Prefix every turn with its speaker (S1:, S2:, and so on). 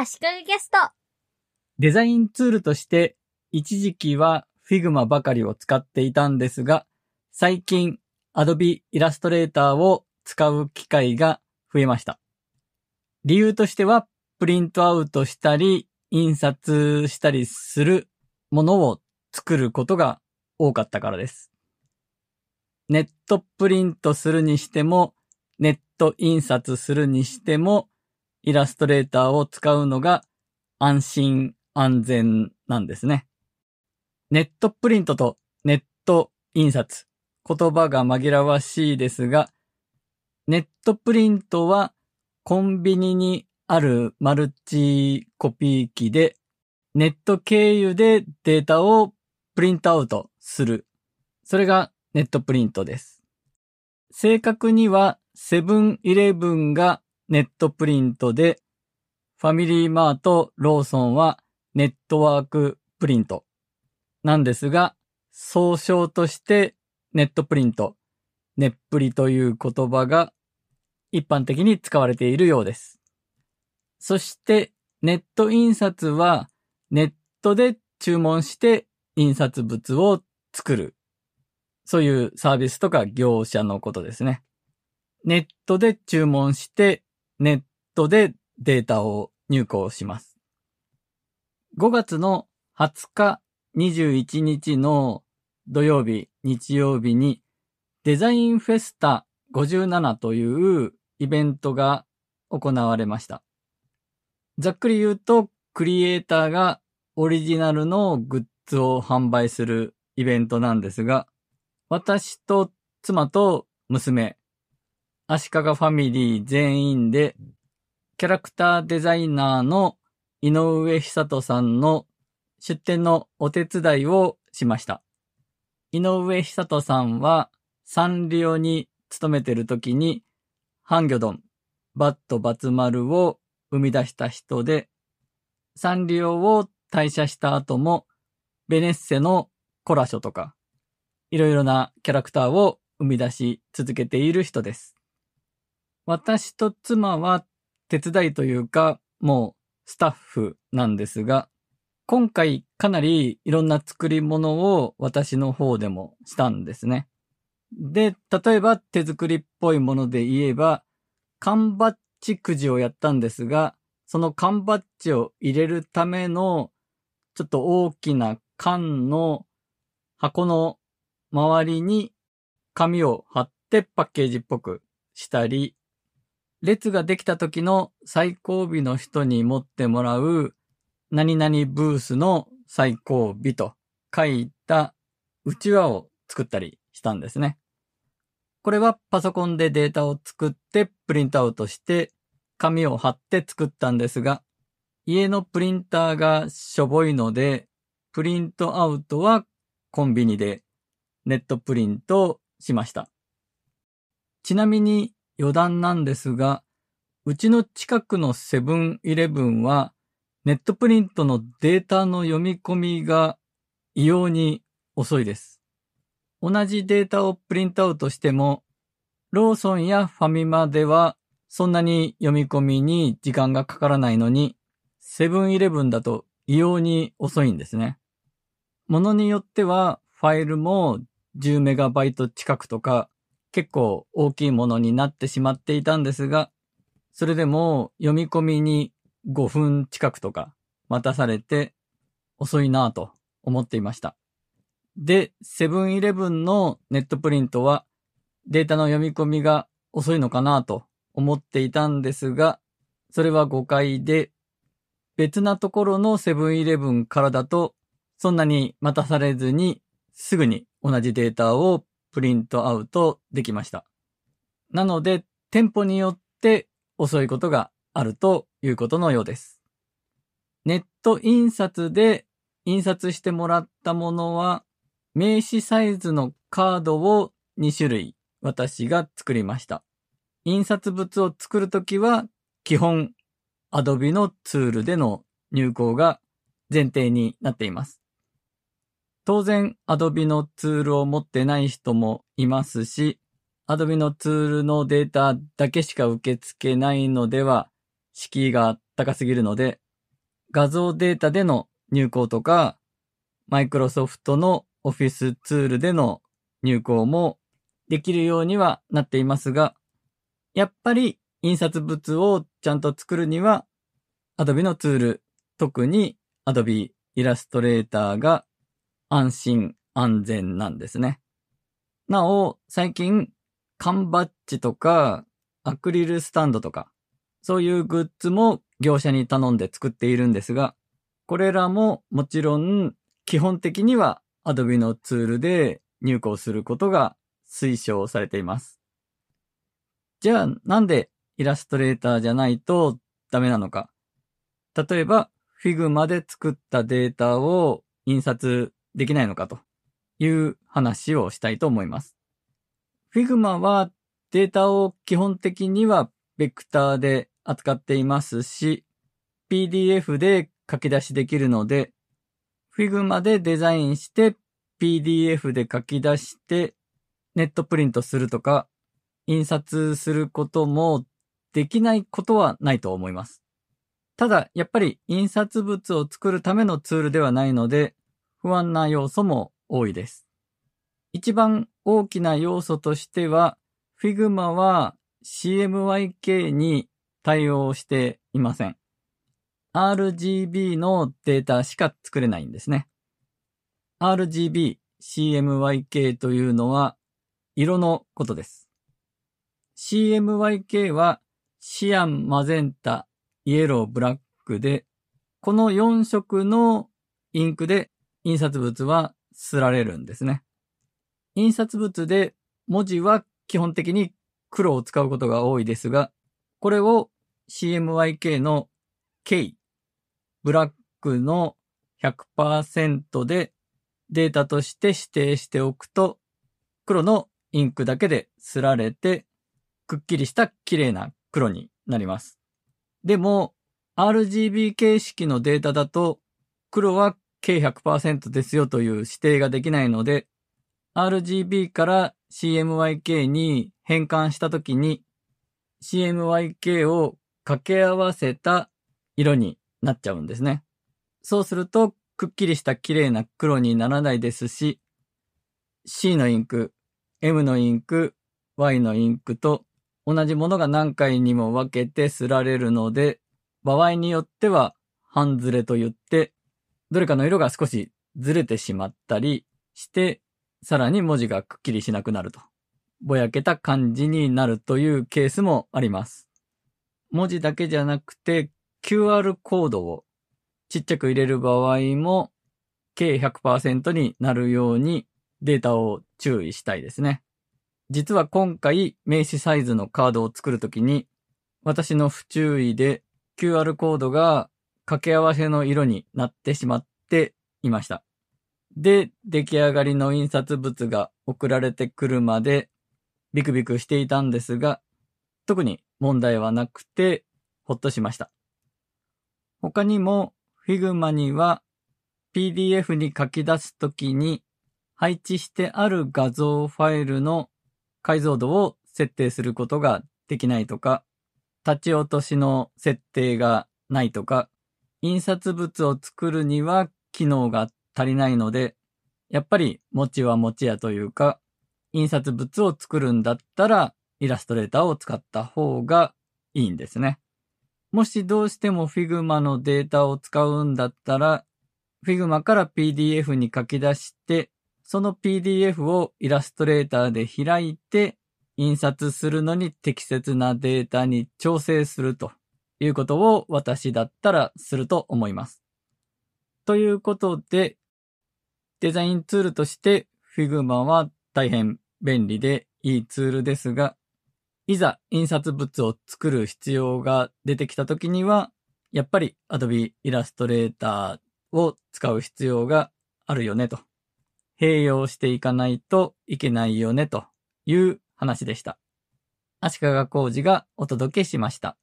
S1: 足利ゲスト。
S2: デザインツールとして一時期は Figma ばかりを使っていたんですが、最近 Adobe Illustrator を使う機会が増えました。理由としてはプリントアウトしたり印刷したりするものを作ることが多かったからです。ネットプリントするにしても、ネット印刷するにしても、イラストレーターを使うのが安心安全なんですね。ネットプリントとネット印刷。言葉が紛らわしいですが、ネットプリントはコンビニにあるマルチコピー機でネット経由でデータをプリントアウトする。それがネットプリントです。正確にはセブンイレブンがネットプリントで、ファミリーマート、ローソンはネットワークプリントなんですが、総称としてネットプリント、ネップリという言葉が一般的に使われているようです。そしてネット印刷はネットで注文して印刷物を作る。そういうサービスとか業者のことですね。ネットで注文して、ネットでデータを入稿します。5月の20日、21日の土曜日、日曜日にデザインフェスタ57というイベントが行われました。ざっくり言うと、クリエイターがオリジナルのグッズを販売するイベントなんですが、私と妻と娘、足利ファミリー全員で、キャラクターデザイナーの井上久人さんの出展のお手伝いをしました。井上久人さんはサンリオに勤めてる時に、ハンギョドン、バットバツマルを生み出した人で、サンリオを退社した後も、ベネッセのコラショとか、いろいろなキャラクターを生み出し続けている人です。私と妻は手伝いというか、もうスタッフなんですが、今回かなりいろんな作り物を私の方でもしたんですね。で、例えば手作りっぽいもので言えば、缶バッチくじをやったんですが、その缶バッジを入れるための、ちょっと大きな缶の箱の周りに紙を貼ってパッケージっぽくしたり、列ができた時の最後尾の人に持ってもらう何々ブースの最後尾と書いたうちわを作ったりしたんですね。これはパソコンでデータを作ってプリントアウトして紙を貼って作ったんですが、家のプリンターがしょぼいので、プリントアウトはコンビニでネットプリントしました。ちなみに余談なんですが、うちの近くのセブンイレブンはネットプリントのデータの読み込みが異様に遅いです。同じデータをプリントアウトしても、ローソンやファミマではそんなに読み込みに時間がかからないのに、セブンイレブンだと異様に遅いんですね。ものによってはファイルも10メガバイト近くとか結構大きいものになってしまっていたんですが、それでも読み込みに5分近くとか待たされて遅いなぁと思っていました。で、セブンイレブンのネットプリントはデータの読み込みが遅いのかなと思っていたんですが、それは誤解で、別なところのセブンイレブンからだと、そんなに待たされずに、すぐに同じデータをプリントアウトできました。なので、店舗によって遅いことがあるということのようです。ネット印刷で印刷してもらったものは、名刺サイズのカードを2種類私が作りました。印刷物を作るときは、基本、Adobe のツールでの入稿が前提になっています。当然、Adobe のツールを持ってない人もいますし、Adobe のツールのデータだけしか受け付けないのでは、敷居が高すぎるので、画像データでの入稿とか、マイクロソフトのオフィスツールでの入稿もできるようにはなっていますが、やっぱり印刷物をちゃんと作るには Adobe のツール、特に Adobe Illustrator が安心安全なんですね。なお、最近缶バッジとかアクリルスタンドとかそういうグッズも業者に頼んで作っているんですが、これらももちろん基本的には Adobe のツールで入稿することが推奨されています。じゃあなんでイラストレーターじゃないとダメなのか。例えば Figma で作ったデータを印刷できないのかという話をしたいと思います。Figma はデータを基本的にはベクターで扱っていますし、PDF で書き出しできるので、Figma でデザインして PDF で書き出してネットプリントするとか、印刷することもできないことはないと思います。ただ、やっぱり印刷物を作るためのツールではないので、不安な要素も多いです。一番大きな要素としては、Figma は CMYK に対応していません。RGB のデータしか作れないんですね。RGB、CMYK というのは色のことです。CMYK はシアン、マゼンタ、イエロー、ブラックで、この4色のインクで印刷物は刷られるんですね。印刷物で文字は基本的に黒を使うことが多いですが、これを CMYK の K、ブラックの100%でデータとして指定しておくと、黒のインクだけで刷られて、くっきりした綺麗な黒になります。でも、RGB 形式のデータだと、黒は K100% ですよという指定ができないので、RGB から CMYK に変換したときに CMYK を掛け合わせた色になっちゃうんですね。そうすると、くっきりした綺麗な黒にならないですし、C のインク、M のインク、Y のインクと同じものが何回にも分けて刷られるので、場合によっては半ずれと言って、どれかの色が少しずれてしまったりして、さらに文字がくっきりしなくなると。ぼやけた感じになるというケースもあります。文字だけじゃなくて QR コードをちっちゃく入れる場合も計100%になるようにデータを注意したいですね。実は今回名刺サイズのカードを作るときに私の不注意で QR コードが掛け合わせの色になってしまっていました。で、出来上がりの印刷物が送られてくるまでビクビクしていたんですが、特に問題はなくて、ほっとしました。他にも、Figma には PDF に書き出すときに配置してある画像ファイルの解像度を設定することができないとか、立ち落としの設定がないとか、印刷物を作るには機能が足りないので、やっぱり持ちは持ちやというか、印刷物を作るんだったら、イラストレーターを使った方がいいんですね。もしどうしても Figma のデータを使うんだったら、Figma から PDF に書き出して、その PDF をイラストレーターで開いて、印刷するのに適切なデータに調整するということを私だったらすると思います。ということで、デザインツールとして Figma は大変便利でいいツールですが、いざ印刷物を作る必要が出てきた時には、やっぱり Adobe Illustrator を使う必要があるよねと。併用していかないといけないよねという話でした。足利工事がお届けしました。